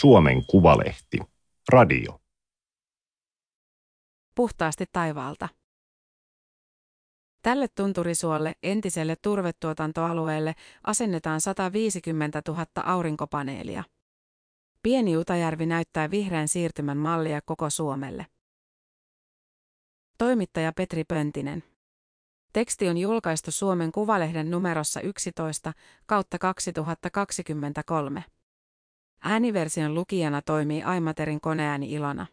Suomen Kuvalehti. Radio. Puhtaasti taivaalta. Tälle tunturisuolle entiselle turvetuotantoalueelle asennetaan 150 000 aurinkopaneelia. Pieni Utajärvi näyttää vihreän siirtymän mallia koko Suomelle. Toimittaja Petri Pöntinen. Teksti on julkaistu Suomen Kuvalehden numerossa 11 kautta 2023. Ääniversion lukijana toimii Aimaterin koneääni Ilona.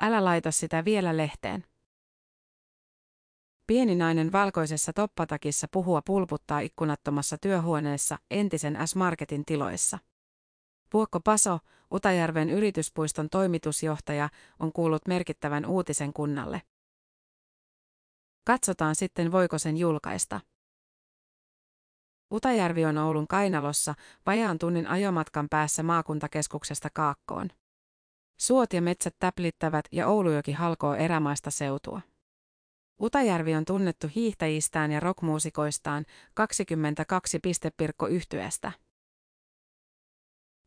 Älä laita sitä vielä lehteen. Pieni nainen valkoisessa toppatakissa puhua pulputtaa ikkunattomassa työhuoneessa entisen S-Marketin tiloissa. Puokko Paso, Utajärven yrityspuiston toimitusjohtaja, on kuullut merkittävän uutisen kunnalle. Katsotaan sitten voiko sen julkaista. Utajärvi on Oulun Kainalossa, vajaan tunnin ajomatkan päässä maakuntakeskuksesta Kaakkoon. Suot ja metsät täplittävät ja Oulujoki halkoo erämaista seutua. Utajärvi on tunnettu hiihtäjistään ja rockmuusikoistaan 22 pistepirkko yhtyestä.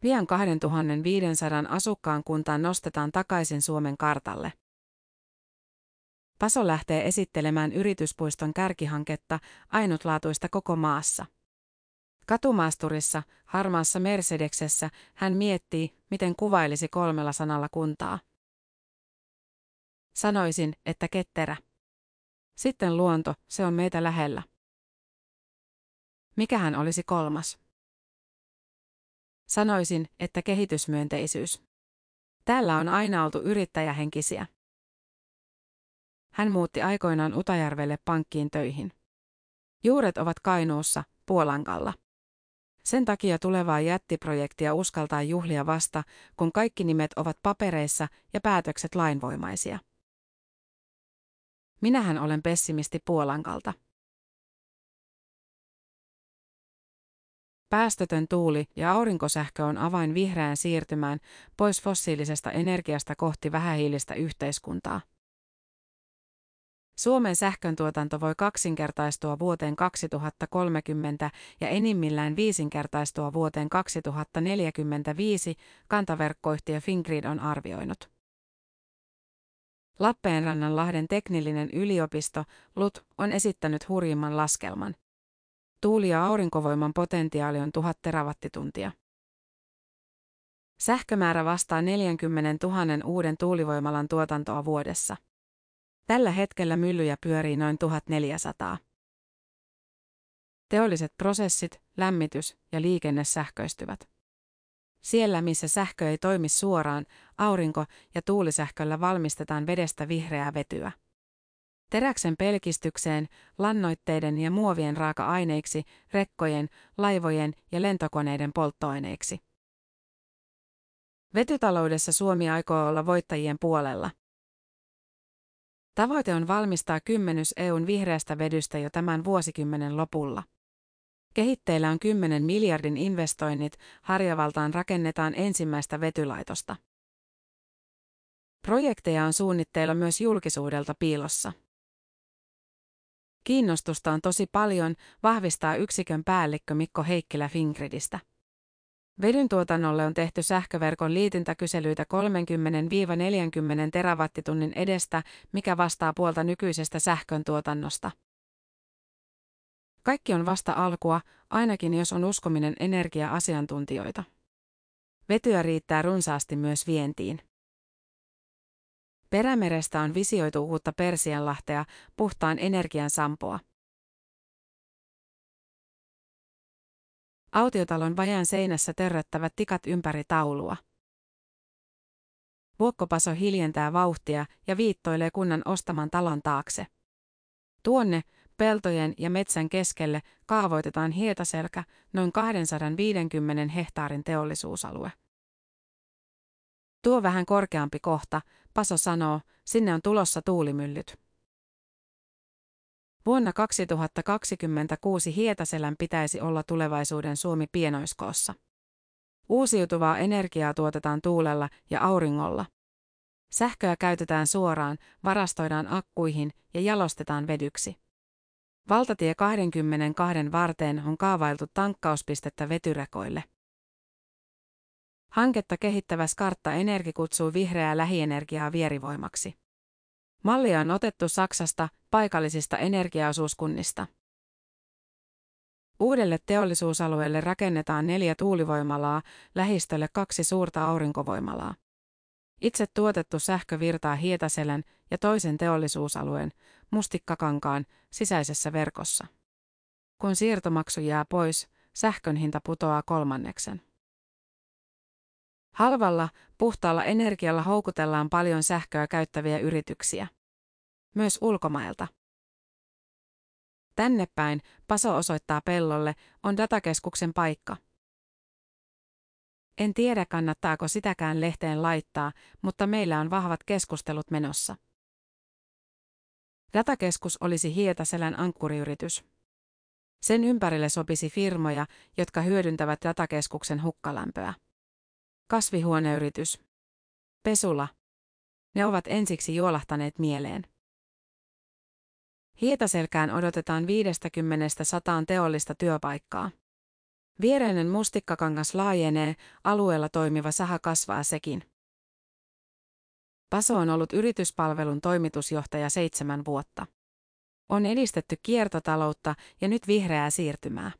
Pian 2500 asukkaan kuntaan nostetaan takaisin Suomen kartalle. Paso lähtee esittelemään yrityspuiston kärkihanketta ainutlaatuista koko maassa. Katumaasturissa, harmaassa Mercedeksessä, hän miettii, miten kuvailisi kolmella sanalla kuntaa. Sanoisin, että ketterä. Sitten luonto, se on meitä lähellä. Mikähän olisi kolmas? Sanoisin, että kehitysmyönteisyys. Täällä on aina oltu yrittäjähenkisiä. Hän muutti aikoinaan Utajärvelle pankkiin töihin. Juuret ovat Kainuussa, Puolankalla. Sen takia tulevaa jättiprojektia uskaltaa juhlia vasta, kun kaikki nimet ovat papereissa ja päätökset lainvoimaisia. Minähän olen pessimisti Puolankalta. Päästötön tuuli- ja aurinkosähkö on avain vihreään siirtymään pois fossiilisesta energiasta kohti vähähiilistä yhteiskuntaa. Suomen sähköntuotanto voi kaksinkertaistua vuoteen 2030 ja enimmillään viisinkertaistua vuoteen 2045, kantaverkkoyhtiö Fingrid on arvioinut. Lappeenrannan Lahden teknillinen yliopisto, LUT, on esittänyt hurjimman laskelman. Tuuli- ja aurinkovoiman potentiaali on 1000 terawattituntia. Sähkömäärä vastaa 40 000 uuden tuulivoimalan tuotantoa vuodessa. Tällä hetkellä myllyjä pyörii noin 1400. Teolliset prosessit, lämmitys ja liikenne sähköistyvät. Siellä, missä sähkö ei toimi suoraan, aurinko- ja tuulisähköllä valmistetaan vedestä vihreää vetyä. Teräksen pelkistykseen, lannoitteiden ja muovien raaka-aineiksi, rekkojen, laivojen ja lentokoneiden polttoaineiksi. Vetytaloudessa Suomi aikoo olla voittajien puolella. Tavoite on valmistaa kymmenys EUn vihreästä vedystä jo tämän vuosikymmenen lopulla. Kehitteillä on 10 miljardin investoinnit, Harjavaltaan rakennetaan ensimmäistä vetylaitosta. Projekteja on suunnitteilla myös julkisuudelta piilossa. Kiinnostusta on tosi paljon, vahvistaa yksikön päällikkö Mikko Heikkilä Fingridistä. Vedyn tuotannolle on tehty sähköverkon liityntäkyselyitä 30-40 terawattitunnin edestä, mikä vastaa puolta nykyisestä sähkön tuotannosta. Kaikki on vasta alkua, ainakin jos on uskominen energia-asiantuntijoita. Vetyä riittää runsaasti myös vientiin. Perämerestä on visioitu uutta Persianlahtea, puhtaan energian sampoa. Autiotalon vajan seinässä törröttävät tikat ympäri taulua. Vuokkopaso hiljentää vauhtia ja viittoilee kunnan ostaman talon taakse. Tuonne, peltojen ja metsän keskelle, kaavoitetaan Hietaselkä, noin 250 hehtaarin teollisuusalue. Tuo vähän korkeampi kohta, Paso sanoo, sinne on tulossa tuulimyllyt. Vuonna 2026 Hietaselän pitäisi olla tulevaisuuden Suomi pienoiskoossa. Uusiutuvaa energiaa tuotetaan tuulella ja auringolla. Sähköä käytetään suoraan, varastoidaan akkuihin ja jalostetaan vedyksi. Valtatie 22 varteen on kaavailtu tankkauspistettä vetyrekoille. Hanketta kehittävä Skartta Energi kutsuu vihreää lähienergiaa vierivoimaksi. Mallia on otettu Saksasta, paikallisista energiaosuuskunnista. Uudelle teollisuusalueelle rakennetaan neljä tuulivoimalaa, lähistölle kaksi suurta aurinkovoimalaa. Itse tuotettu sähkö virtaa Hietaselän ja toisen teollisuusalueen, Mustikkakankaan, sisäisessä verkossa. Kun siirtomaksu jää pois, sähkön hinta putoaa kolmanneksen. Halvalla, puhtaalla energialla houkutellaan paljon sähköä käyttäviä yrityksiä. Myös ulkomailta. Tänne päin, Paso osoittaa pellolle, on datakeskuksen paikka. En tiedä kannattaako sitäkään lehteen laittaa, mutta meillä on vahvat keskustelut menossa. Datakeskus olisi Hietaselän ankkuriyritys. Sen ympärille sopisi firmoja, jotka hyödyntävät datakeskuksen hukkalämpöä. Kasvihuoneyritys. Pesula. Ne ovat ensiksi juolahtaneet mieleen. Hietaselkään odotetaan 50 sataan teollista työpaikkaa. Viereinen mustikkakangas laajenee, alueella toimiva saha kasvaa sekin. Paso on ollut yrityspalvelun toimitusjohtaja seitsemän vuotta. On edistetty kiertotaloutta ja nyt vihreää siirtymää.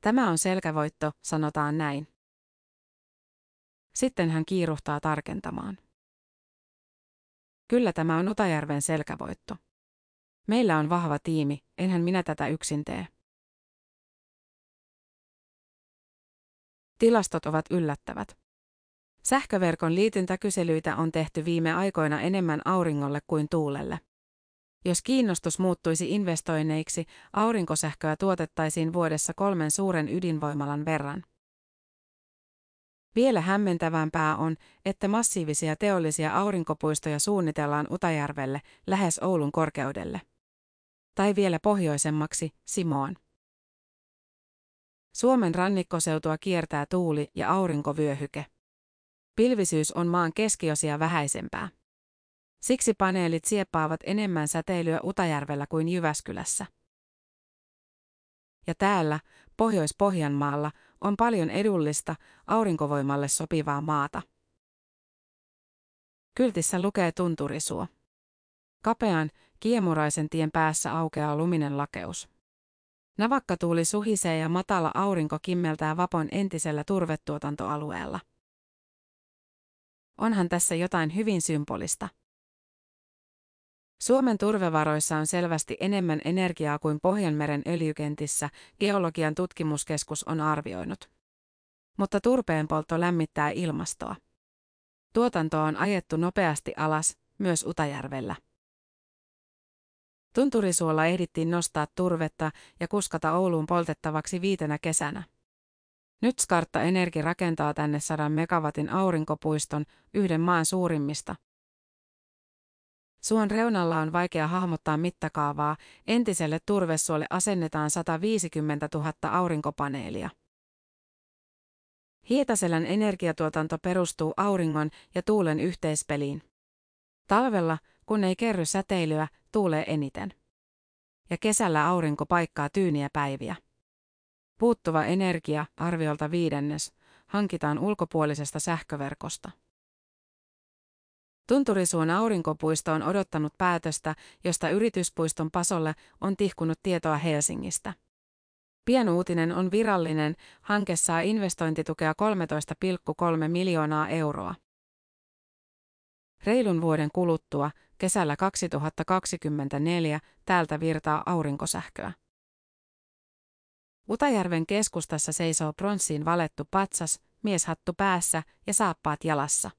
Tämä on selkävoitto, sanotaan näin. Sitten hän kiiruhtaa tarkentamaan. Kyllä tämä on Utajärven selkävoitto. Meillä on vahva tiimi, enhän minä tätä yksin tee. Tilastot ovat yllättävät. Sähköverkon liityntäkyselyitä on tehty viime aikoina enemmän auringolle kuin tuulelle. Jos kiinnostus muuttuisi investoinneiksi, aurinkosähköä tuotettaisiin vuodessa kolmen suuren ydinvoimalan verran. Vielä hämmentävämpää on, että massiivisia teollisia aurinkopuistoja suunnitellaan Utajärvelle, lähes Oulun korkeudelle. Tai vielä pohjoisemmaksi, Simoon. Suomen rannikkoseutua kiertää tuuli- ja aurinkovyöhyke. Pilvisyys on maan keskiosia vähäisempää. Siksi paneelit sieppaavat enemmän säteilyä Utajärvellä kuin Jyväskylässä. Ja täällä, Pohjois-Pohjanmaalla, on paljon edullista, aurinkovoimalle sopivaa maata. Kyltissä lukee tunturisuo. Kapean, kiemuraisen tien päässä aukeaa luminen lakeus. Navakkatuuli suhisee ja matala aurinko kimmeltää Vapon entisellä turvetuotantoalueella. Onhan tässä jotain hyvin symbolista. Suomen turvevaroissa on selvästi enemmän energiaa kuin Pohjanmeren öljykentissä, geologian tutkimuskeskus on arvioinut. Mutta turpeen poltto lämmittää ilmastoa. Tuotanto on ajettu nopeasti alas, myös Utajärvellä. Tunturisuolla ehdittiin nostaa turvetta ja kuskata Ouluun poltettavaksi viitenä kesänä. Nyt Skartta Energi rakentaa tänne 100 megawatin aurinkopuiston, yhden maan suurimmista. Suon reunalla on vaikea hahmottaa mittakaavaa, entiselle turvesuolle asennetaan 150 000 aurinkopaneelia. Hietaselän energiatuotanto perustuu auringon ja tuulen yhteispeliin. Talvella, kun ei kerry säteilyä, tuulee eniten. Ja kesällä aurinko paikkaa tyyniä päiviä. Puuttuva energia, arviolta viidennes, hankitaan ulkopuolisesta sähköverkosta. Tunturisuon aurinkopuisto on odottanut päätöstä, josta yrityspuiston pasolle on tihkunut tietoa Helsingistä. Pienuutinen on virallinen, hanke saa investointitukea 13,3 miljoonaa euroa. Reilun vuoden kuluttua, kesällä 2024, täältä virtaa aurinkosähköä. Utajärven keskustassa seisoo pronssiin valettu patsas, mieshattu päässä ja saappaat jalassa.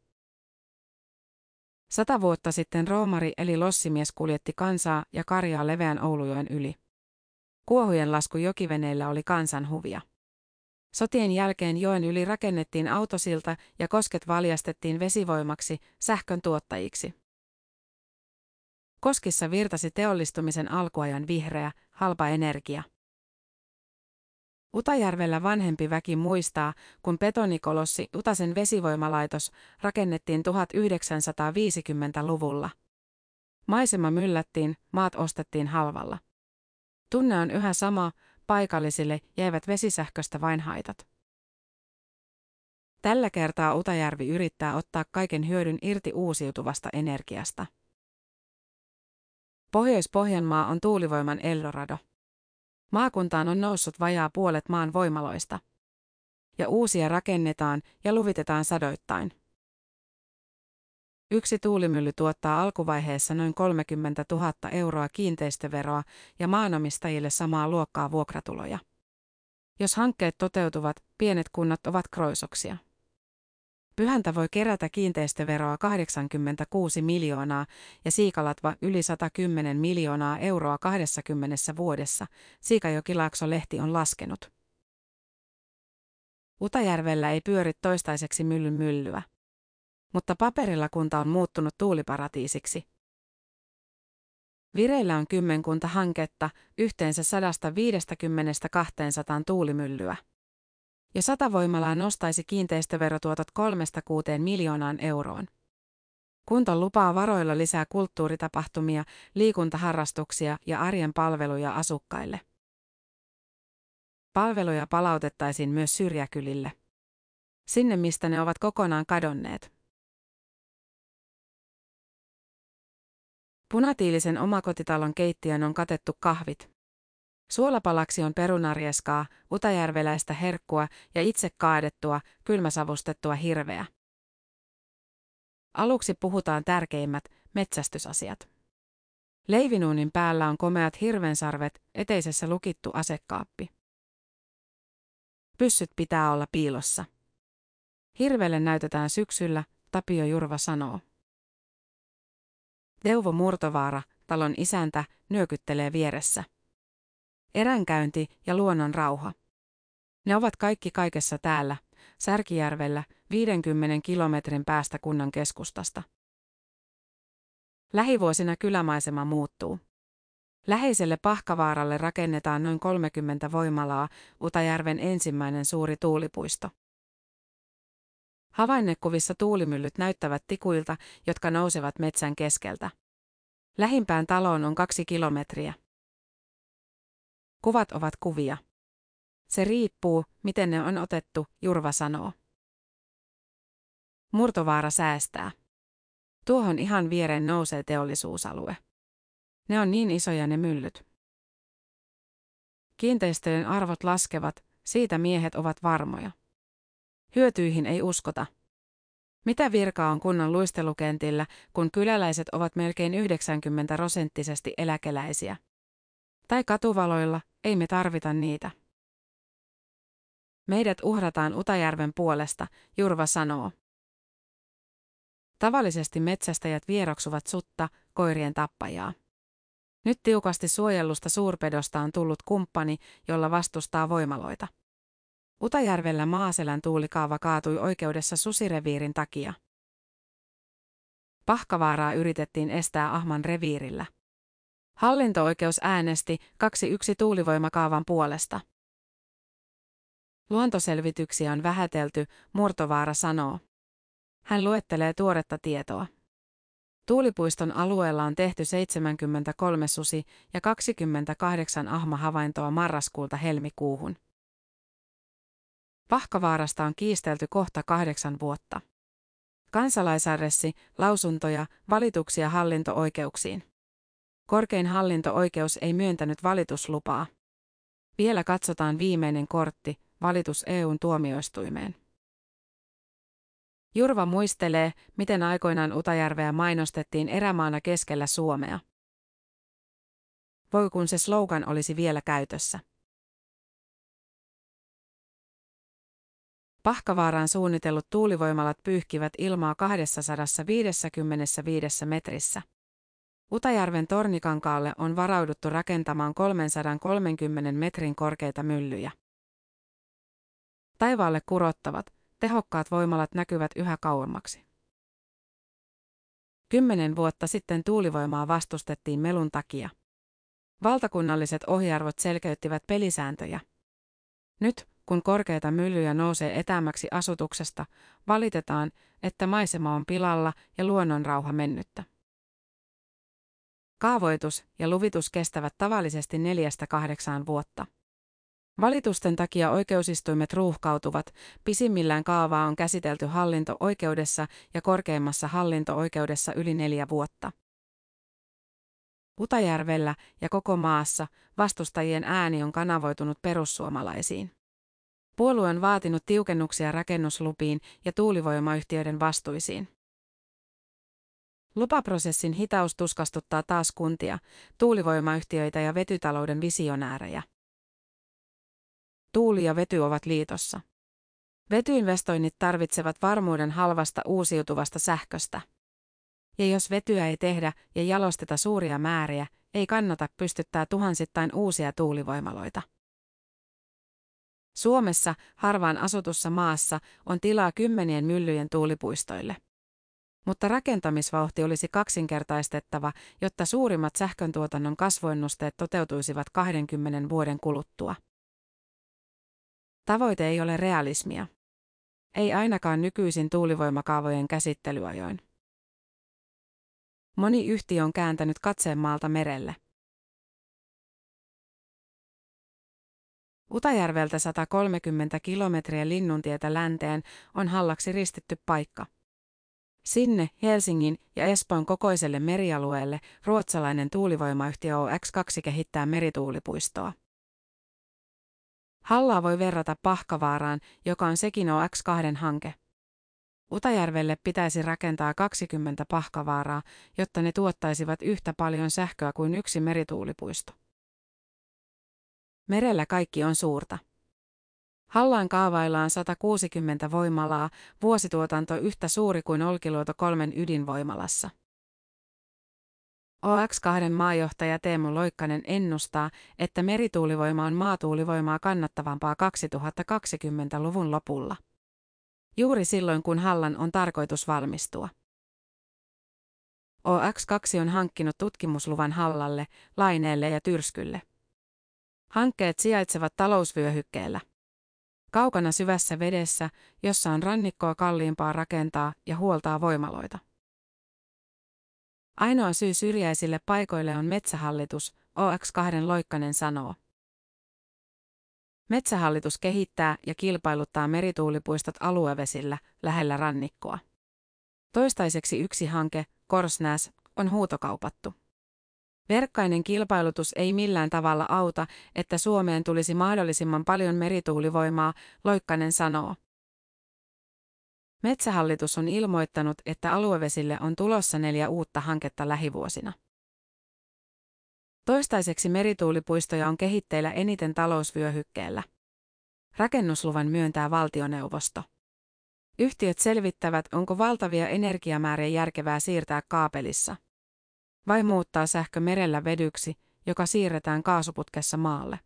Sata vuotta sitten roomari eli lossimies kuljetti kansaa ja karjaa leveän Oulujoen yli. Kuohujen lasku jokiveneillä oli kansanhuvia. Sotien jälkeen joen yli rakennettiin autosilta ja kosket valjastettiin vesivoimaksi, sähkön tuottajiksi. Koskissa virtasi teollistumisen alkuajan vihreä, halpa energia. Utajärvellä vanhempi väki muistaa, kun betonikolossi Utasen vesivoimalaitos rakennettiin 1950-luvulla. Maisema myllättiin, maat ostettiin halvalla. Tunne on yhä sama, paikallisille jäivät vesisähköstä vain haitat. Tällä kertaa Utajärvi yrittää ottaa kaiken hyödyn irti uusiutuvasta energiasta. Pohjois-Pohjanmaa on tuulivoiman Eldorado. Maakuntaan on noussut vajaa puolet maan voimaloista. Ja uusia rakennetaan ja luvitetaan sadoittain. Yksi tuulimylly tuottaa alkuvaiheessa noin 30 000 euroa kiinteistöveroa ja maanomistajille samaa luokkaa vuokratuloja. Jos hankkeet toteutuvat, pienet kunnat ovat kroisoksia. Pyhäntä voi kerätä kiinteistöveroa 86 miljoonaa ja Siikalatva yli 110 miljoonaa euroa 20 vuodessa, Siikajokilaakso-lehti on laskenut. Utajärvellä ei pyöri toistaiseksi myllyn myllyä. Mutta paperilla kunta on muuttunut tuuliparatiisiksi. Vireillä on kymmenkunta hanketta, yhteensä 150-200 tuulimyllyä. Ja sata voimalaa nostaisi kiinteistöverotuotot kolmesta kuuteen miljoonaan euroon. Kunta lupaa varoilla lisää kulttuuritapahtumia, liikuntaharrastuksia ja arjen palveluja asukkaille. Palveluja palautettaisiin myös syrjäkylille. Sinne, mistä ne ovat kokonaan kadonneet. Punatiilisen omakotitalon keittiön on katettu kahvit. Suolapalaksi on perunarjeskaa, utajärveläistä herkkua ja itse kaadettua, kylmäsavustettua hirveä. Aluksi puhutaan tärkeimmät, metsästysasiat. Leivinuunin päällä on komeat hirvensarvet, eteisessä lukittu asekaappi. Pyssyt pitää olla piilossa. Hirvelle näytetään syksyllä, Tapio Jurva sanoo. Teuvo Murtovaara, talon isäntä, nyökyttelee vieressä. Eränkäynti ja luonnon rauha. Ne ovat kaikki kaikessa täällä, Särkijärvellä, 50 kilometrin päästä kunnan keskustasta. Lähivuosina kylämaisema muuttuu. Läheiselle Pahkavaaralle rakennetaan noin 30 voimalaa, Utajärven ensimmäinen suuri tuulipuisto. Havainnekuvissa tuulimyllyt näyttävät tikuilta, jotka nousevat metsän keskeltä. Lähimpään taloon on kaksi kilometriä. Kuvat ovat kuvia. Se riippuu, miten ne on otettu, Jurva sanoo. Murtovaara säästää. Tuohon ihan viereen nousee teollisuusalue. Ne on niin isoja ne myllyt. Kiinteistöjen arvot laskevat, siitä miehet ovat varmoja. Hyötyihin ei uskota. Mitä virkaa on kunnan luistelukentillä, kun kyläläiset ovat melkein 90 prosenttisesti eläkeläisiä? Tai katuvaloilla, ei me tarvita niitä. Meidät uhrataan Utajärven puolesta, Jurva sanoo. Tavallisesti metsästäjät vieroksuvat sutta, koirien tappajaa. Nyt tiukasti suojellusta suurpedosta on tullut kumppani, jolla vastustaa voimaloita. Utajärvellä Maaselän tuulikaava kaatui oikeudessa susireviirin takia. Pahkavaaraa yritettiin estää Ahman reviirillä. Hallinto-oikeus äänesti 2-1 tuulivoimakaavan puolesta. Luontoselvityksiä on vähätelty, Murtovaara sanoo. Hän luettelee tuoretta tietoa. Tuulipuiston alueella on tehty 73 susi- ja 28 ahma-havaintoa marraskuulta helmikuuhun. Pahkavaarasta on kiistelty kohta kahdeksan vuotta. Kansalaisadressi, lausuntoja, valituksia hallinto-oikeuksiin. Korkein hallinto-oikeus ei myöntänyt valituslupaa. Vielä katsotaan viimeinen kortti, valitus EUn tuomioistuimeen. Jurva muistelee, miten aikoinaan Utajärveä mainostettiin erämaana keskellä Suomea. Voi kun se slogan olisi vielä käytössä. Pahkavaaraan suunnitellut tuulivoimalat pyyhkivät ilmaa 255 metrissä. Utajärven tornikankaalle on varauduttu rakentamaan 330 metrin korkeita myllyjä. Taivaalle kurottavat, tehokkaat voimalat näkyvät yhä kauemmaksi. Kymmenen vuotta sitten tuulivoimaa vastustettiin melun takia. Valtakunnalliset ohjarvot selkeyttivät pelisääntöjä. Nyt, kun korkeita myllyjä nousee etämäksi asutuksesta, valitetaan, että maisema on pilalla ja luonnonrauha mennyttä. Kaavoitus ja luvitus kestävät tavallisesti neljästä kahdeksaan vuotta. Valitusten takia oikeusistuimet ruuhkautuvat, pisimmillään kaavaa on käsitelty hallinto-oikeudessa ja korkeimmassa hallinto-oikeudessa yli neljä vuotta. Utajärvellä ja koko maassa vastustajien ääni on kanavoitunut perussuomalaisiin. Puolue on vaatinut tiukennuksia rakennuslupiin ja tuulivoimayhtiöiden vastuisiin. Lupaprosessin hitaus tuskastuttaa taas kuntia, tuulivoimayhtiöitä ja vetytalouden visionäärejä. Tuuli ja vety ovat liitossa. Vetyinvestoinnit tarvitsevat varmuuden halvasta uusiutuvasta sähköstä. Ja jos vetyä ei tehdä ja jalosteta suuria määriä, ei kannata pystyttää tuhansittain uusia tuulivoimaloita. Suomessa, harvaan asutussa maassa, on tilaa kymmenien myllyjen tuulipuistoille. Mutta rakentamisvauhti olisi kaksinkertaistettava, jotta suurimmat sähköntuotannon kasvuennusteet toteutuisivat 20 vuoden kuluttua. Tavoite ei ole realismia. Ei ainakaan nykyisin tuulivoimakaavojen käsittelyajoin. Moni yhtiö on kääntänyt katseen maalta merelle. Utajärveltä 130 kilometriä linnuntietä länteen on hallaksi ristitty paikka. Sinne, Helsingin ja Espoon kokoiselle merialueelle, ruotsalainen tuulivoimayhtiö OX2 kehittää merituulipuistoa. Hallaa voi verrata Pahkavaaraan, joka on sekin OX2 hanke. Utajärvelle pitäisi rakentaa 20 pahkavaaraa, jotta ne tuottaisivat yhtä paljon sähköä kuin yksi merituulipuisto. Merellä kaikki on suurta. Hallaan kaavaillaan 160 voimalaa, vuosituotanto yhtä suuri kuin Olkiluoto kolmen ydinvoimalassa. OX2 maajohtaja Teemu Loikkanen ennustaa, että merituulivoima on maatuulivoimaa kannattavampaa 2020-luvun lopulla. Juuri silloin, kun Hallan on tarkoitus valmistua. OX2 on hankkinut tutkimusluvan Hallalle, Laineelle ja Tyrskylle. Hankkeet sijaitsevat talousvyöhykkeellä. Kaukana syvässä vedessä, jossa on rannikkoa kalliimpaa rakentaa ja huoltaa voimaloita. Ainoa syy syrjäisille paikoille on metsähallitus, OX2 Loikkanen sanoo. Metsähallitus kehittää ja kilpailuttaa merituulipuistot aluevesillä lähellä rannikkoa. Toistaiseksi yksi hanke, Korsnäs, on huutokaupattu. Verkkainen kilpailutus ei millään tavalla auta, että Suomeen tulisi mahdollisimman paljon merituulivoimaa, Loikkanen sanoo. Metsähallitus on ilmoittanut, että aluevesille on tulossa neljä uutta hanketta lähivuosina. Toistaiseksi merituulipuistoja on kehitteillä eniten talousvyöhykkeellä. Rakennusluvan myöntää valtioneuvosto. Yhtiöt selvittävät, onko valtavia energiamääriä järkevää siirtää kaapelissa. Vai muuttaa sähkö merellä vedyksi, joka siirretään kaasuputkessa maalle.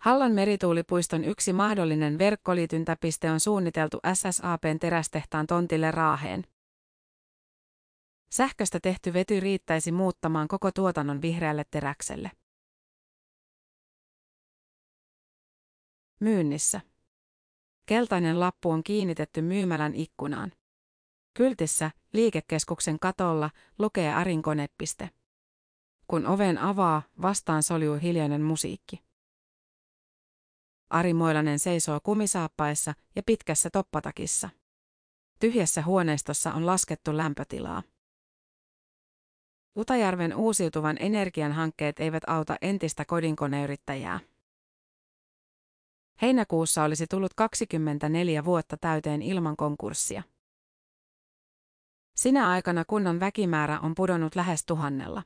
Hallan merituulipuiston yksi mahdollinen verkkoliityntäpiste on suunniteltu SSAPn terästehtaan tontille Raaheen. Sähköstä tehty vety riittäisi muuttamaan koko tuotannon vihreälle teräkselle. Myynnissä. Keltainen lappu on kiinnitetty myymälän ikkunaan. Kyltissä, liikekeskuksen katolla, lukee Arin konepiste. Kun oven avaa, vastaan soljuu hiljainen musiikki. Ari Moilanen seisoo kumisaappaissa ja pitkässä toppatakissa. Tyhjässä huoneistossa on laskettu lämpötilaa. Utajärven uusiutuvan energian hankkeet eivät auta entistä kodinkoneyrittäjää. Heinäkuussa olisi tullut 24 vuotta täyteen ilman konkurssia. Sinä aikana kunnan väkimäärä on pudonnut lähes tuhannella.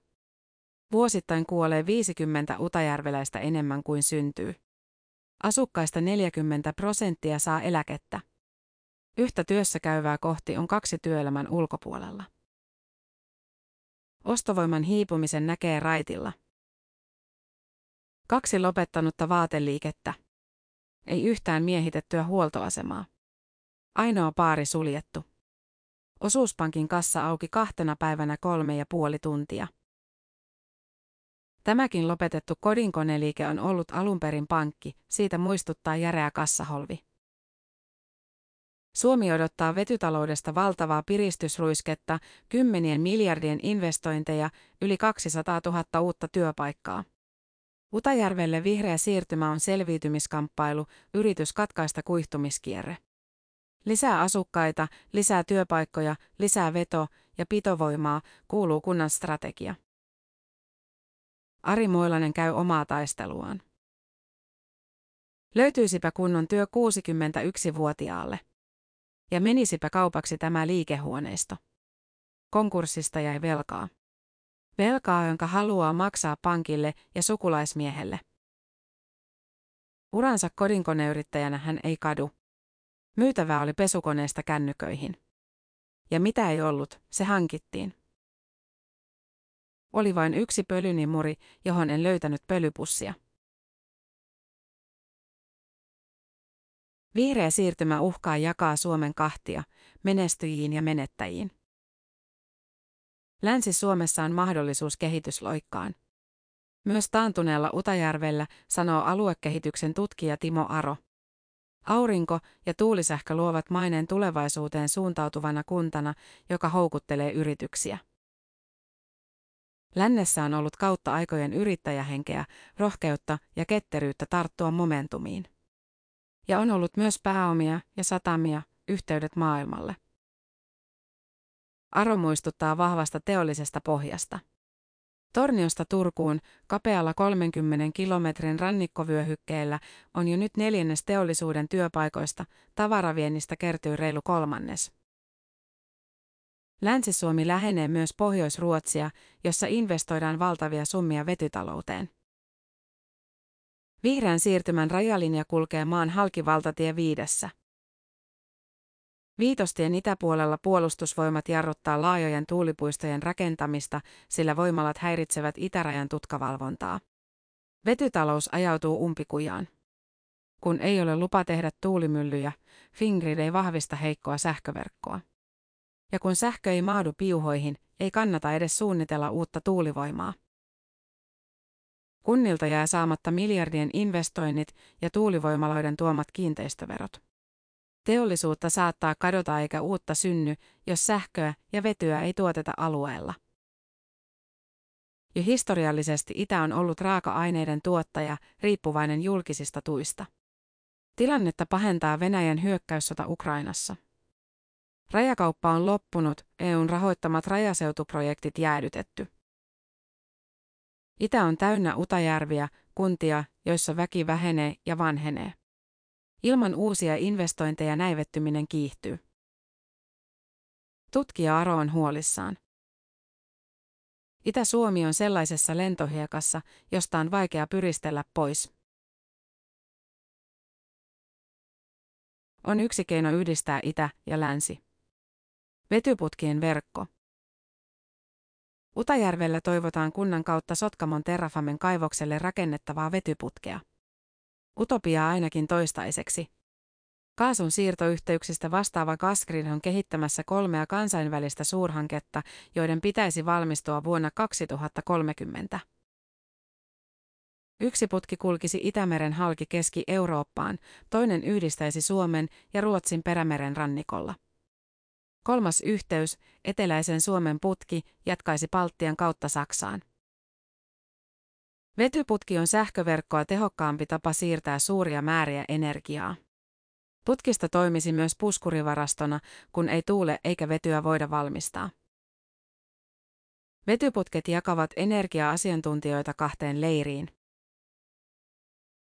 Vuosittain kuolee 50 utajärveläistä enemmän kuin syntyy. Asukkaista 40 prosenttia saa eläkettä. Yhtä työssä käyvää kohti on kaksi työelämän ulkopuolella. Ostovoiman hiipumisen näkee raitilla. Kaksi lopettanutta vaateliikettä. Ei yhtään miehitettyä huoltoasemaa. Ainoa paari suljettu. Osuuspankin kassa auki kahtena päivänä kolme ja puoli tuntia. Tämäkin lopetettu kodinkoneliike on ollut alun perin pankki, siitä muistuttaa järeä kassaholvi. Suomi odottaa vetytaloudesta valtavaa piristysruisketta, kymmenien miljardien investointeja, yli 200 000 uutta työpaikkaa. Utajärvelle vihreä siirtymä on selviytymiskamppailu, yritys katkaista kuihtumiskierre. Lisää asukkaita, lisää työpaikkoja, lisää veto- ja pitovoimaa kuuluu kunnan strategia. Ari Moilanen käy omaa taisteluaan. Löytyisipä kunnon työ 61-vuotiaalle. Ja menisipä kaupaksi tämä liikehuoneisto. Konkurssista jäi velkaa. Velkaa, jonka haluaa maksaa pankille ja sukulaismiehelle. Uransa kodinkoneyrittäjänä hän ei kadu. Myytävää oli pesukoneesta kännyköihin. Ja mitä ei ollut, se hankittiin. Oli vain yksi pölynimuri, johon en löytänyt pölypussia. Vihreä siirtymä uhkaa jakaa Suomen kahtia, menestyjiin ja menettäjiin. Länsi-Suomessa on mahdollisuus kehitysloikkaan. Myös taantuneella Utajärvellä, sanoo aluekehityksen tutkija Timo Aro. Aurinko- ja tuulisähkö luovat maineen tulevaisuuteen suuntautuvana kuntana, joka houkuttelee yrityksiä. Lännessä on ollut kautta aikojen yrittäjähenkeä, rohkeutta ja ketteryyttä tarttua momentumiin. Ja on ollut myös pääomia ja satamia, yhteydet maailmalle. Aro muistuttaa vahvasta teollisesta pohjasta. Torniosta Turkuun, kapealla 30 kilometrin rannikkovyöhykkeellä, on jo nyt neljännes teollisuuden työpaikoista, tavaraviennistä kertyy reilu kolmannes. Länsi-Suomi lähenee myös Pohjois-Ruotsia, jossa investoidaan valtavia summia vetytalouteen. Vihreän siirtymän rajalinja kulkee maan halkivaltatie viidessä. Viitostien itäpuolella puolustusvoimat jarruttaa laajojen tuulipuistojen rakentamista, sillä voimalat häiritsevät itärajan tutkavalvontaa. Vetytalous ajautuu umpikujaan. Kun ei ole lupa tehdä tuulimyllyjä, Fingrid ei vahvista heikkoa sähköverkkoa. Ja kun sähkö ei maadu piuhoihin, ei kannata edes suunnitella uutta tuulivoimaa. Kunnilta jää saamatta miljardien investoinnit ja tuulivoimaloiden tuomat kiinteistöverot. Teollisuutta saattaa kadota eikä uutta synny, jos sähköä ja vetyä ei tuoteta alueella. Jo historiallisesti Itä on ollut raaka-aineiden tuottaja, riippuvainen julkisista tuista. Tilannetta pahentaa Venäjän hyökkäyssota Ukrainassa. Rajakauppa on loppunut, EUn rahoittamat rajaseutuprojektit jäädytetty. Itä on täynnä utajärviä, kuntia, joissa väki vähenee ja vanhenee. Ilman uusia investointeja näivettyminen kiihtyy. Tutkija Aro on huolissaan. Itä-Suomi on sellaisessa lentohiekassa, josta on vaikea pyristellä pois. On yksi keino yhdistää itä ja länsi. Vetyputkien verkko. Utajärvellä toivotaan kunnan kautta Sotkamon Terrafamen kaivokselle rakennettavaa vetyputkea. Utopia ainakin toistaiseksi. Kaasun siirtoyhteyksistä vastaava Gasgrid on kehittämässä kolmea kansainvälistä suurhanketta, joiden pitäisi valmistua vuonna 2030. Yksi putki kulkisi Itämeren halki Keski-Eurooppaan, toinen yhdistäisi Suomen ja Ruotsin perämeren rannikolla. Kolmas yhteys, eteläisen Suomen putki, jatkaisi Baltian kautta Saksaan. Vetyputki on sähköverkkoa tehokkaampi tapa siirtää suuria määriä energiaa. Putkista toimisi myös puskurivarastona, kun ei tuule eikä vetyä voida valmistaa. Vetyputket jakavat energia-asiantuntijoita kahteen leiriin.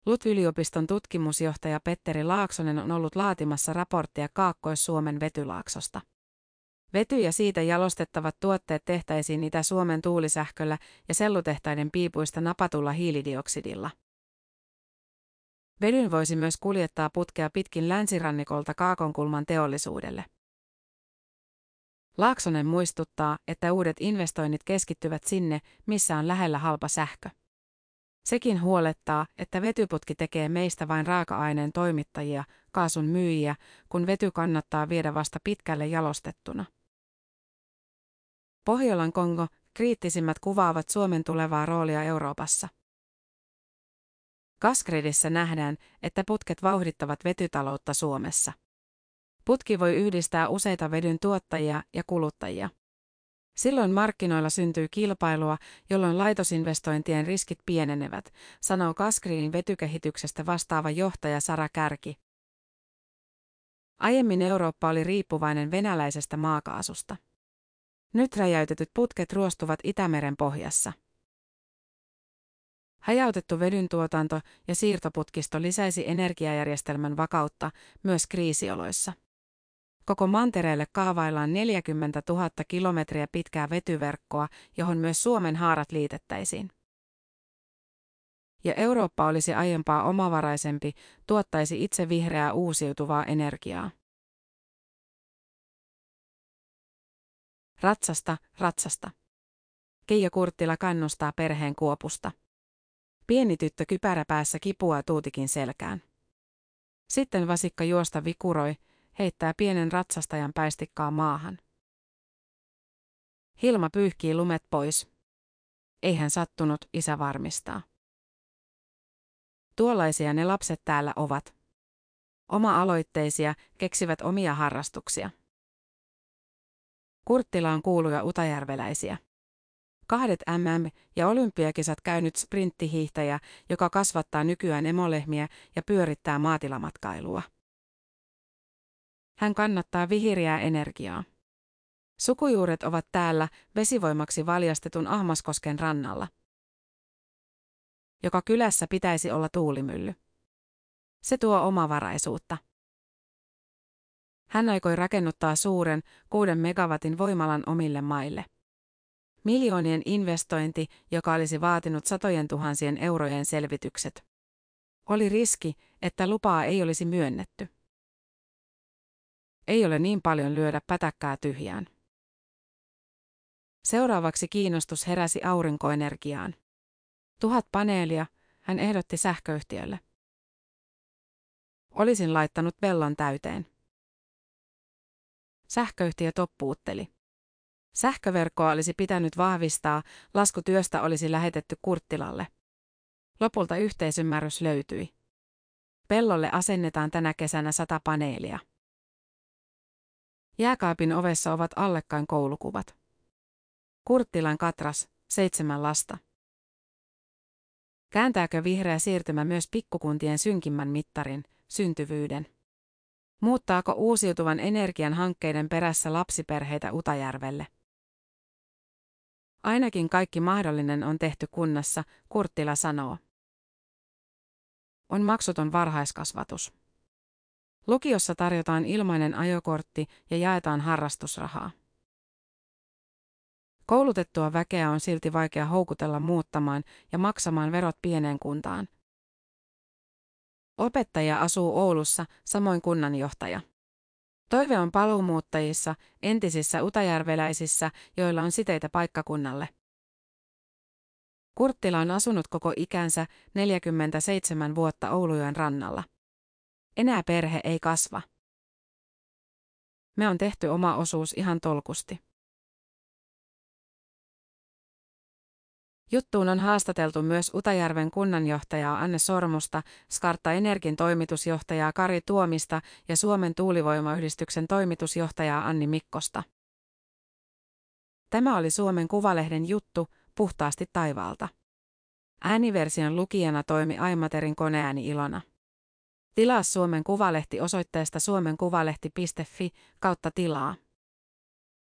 LUT-yliopiston tutkimusjohtaja Petteri Laaksonen on ollut laatimassa raporttia Kaakkois-Suomen vetylaaksosta. Vety ja siitä jalostettavat tuotteet tehtäisiin Itä-Suomen tuulisähköllä ja sellutehtaiden piipuista napatulla hiilidioksidilla. Vedyn voisi myös kuljettaa putkea pitkin länsirannikolta Kaakonkulman teollisuudelle. Laaksonen muistuttaa, että uudet investoinnit keskittyvät sinne, missä on lähellä halpa sähkö. Sekin huolettaa, että vetyputki tekee meistä vain raaka-aineen toimittajia, kaasun myyjiä, kun vety kannattaa viedä vasta pitkälle jalostettuna. Pohjolan Kongo, kriittisimmät kuvaavat Suomen tulevaa roolia Euroopassa. Gasgridissä nähdään, että putket vauhdittavat vetytaloutta Suomessa. Putki voi yhdistää useita vedyn tuottajia ja kuluttajia. Silloin markkinoilla syntyy kilpailua, jolloin laitosinvestointien riskit pienenevät, sanoo Kaskriin vetykehityksestä vastaava johtaja Sara Kärki. Aiemmin Eurooppa oli riippuvainen venäläisestä maakaasusta. Nyt räjäytetyt putket ruostuvat Itämeren pohjassa. Hajautettu vedyn tuotanto ja siirtoputkisto lisäisi energiajärjestelmän vakautta myös kriisioloissa. Koko mantereelle kaavaillaan 40 000 kilometriä pitkää vetyverkkoa, johon myös Suomen haarat liitettäisiin. Ja Eurooppa olisi aiempaa omavaraisempi, tuottaisi itse vihreää uusiutuvaa energiaa. Ratsasta, ratsasta. Keijo Kurttila kannustaa perheen kuopusta. Pieni tyttö kypärä päässä kipua tuutikin selkään. Sitten vasikka juosta vikuroi, heittää pienen ratsastajan päistikkaa maahan. Hilma pyyhkii lumet pois. Ei hän sattunut, isä varmistaa. Tuollaisia ne lapset täällä ovat. Oma-aloitteisia, keksivät omia harrastuksia. Kurttila on kuuluja utajärveläisiä. Kahdet MM- ja olympiakisat käynyt sprinttihiihtäjä, joka kasvattaa nykyään emolehmiä ja pyörittää maatilamatkailua. Hän kannattaa vihiriää energiaa. Sukujuuret ovat täällä vesivoimaksi valjastetun Ahmaskosken rannalla. Joka kylässä pitäisi olla tuulimylly. Se tuo omavaraisuutta. Hän aikoi rakennuttaa suuren, kuuden megawatin voimalan omille maille. Miljoonien investointi, joka olisi vaatinut satojen tuhansien eurojen selvitykset. Oli riski, että lupaa ei olisi myönnetty. Ei ole niin paljon lyödä pätäkkää tyhjään. Seuraavaksi kiinnostus heräsi aurinkoenergiaan. Tuhat paneelia, hän ehdotti sähköyhtiölle. Olisin laittanut pellon täyteen. Sähköyhtiö toppuutteli. Sähköverkkoa olisi pitänyt vahvistaa, laskutyöstä olisi lähetetty Kurttilalle. Lopulta yhteisymmärrys löytyi. Pellolle asennetaan tänä kesänä sata paneelia. Jääkaapin ovessa ovat allekkain koulukuvat. Kurttilan katras, seitsemän lasta. Kääntääkö vihreä siirtymä myös pikkukuntien synkimmän mittarin, syntyvyyden? Muuttaako uusiutuvan energian hankkeiden perässä lapsiperheitä Utajärvelle? Ainakin kaikki mahdollinen on tehty kunnassa, Kurttila sanoo. On maksuton varhaiskasvatus. Lukiossa tarjotaan ilmainen ajokortti ja jaetaan harrastusrahaa. Koulutettua väkeä on silti vaikea houkutella muuttamaan ja maksamaan verot pieneen kuntaan. Opettaja asuu Oulussa, samoin kunnanjohtaja. Toive on paluumuuttajissa, entisissä utajärveläisissä, joilla on siteitä paikkakunnalle. Kurttila on asunut koko ikänsä 47 vuotta Oulujen rannalla. Enää perhe ei kasva. Me on tehty oma osuus ihan tolkusti. Juttuun on haastateltu myös Utajärven kunnanjohtajaa Anne Sormusta, Skarta Energin toimitusjohtajaa Kari Tuomista ja Suomen tuulivoimayhdistyksen toimitusjohtajaa Anni Mikkosta. Tämä oli Suomen Kuvalehden juttu, puhtaasti taivaalta. Ääniversion lukijana toimi Aimaterin koneääni Ilona. Tilaa Suomen Kuvalehti osoitteesta suomenkuvalehti.fi kautta tilaa.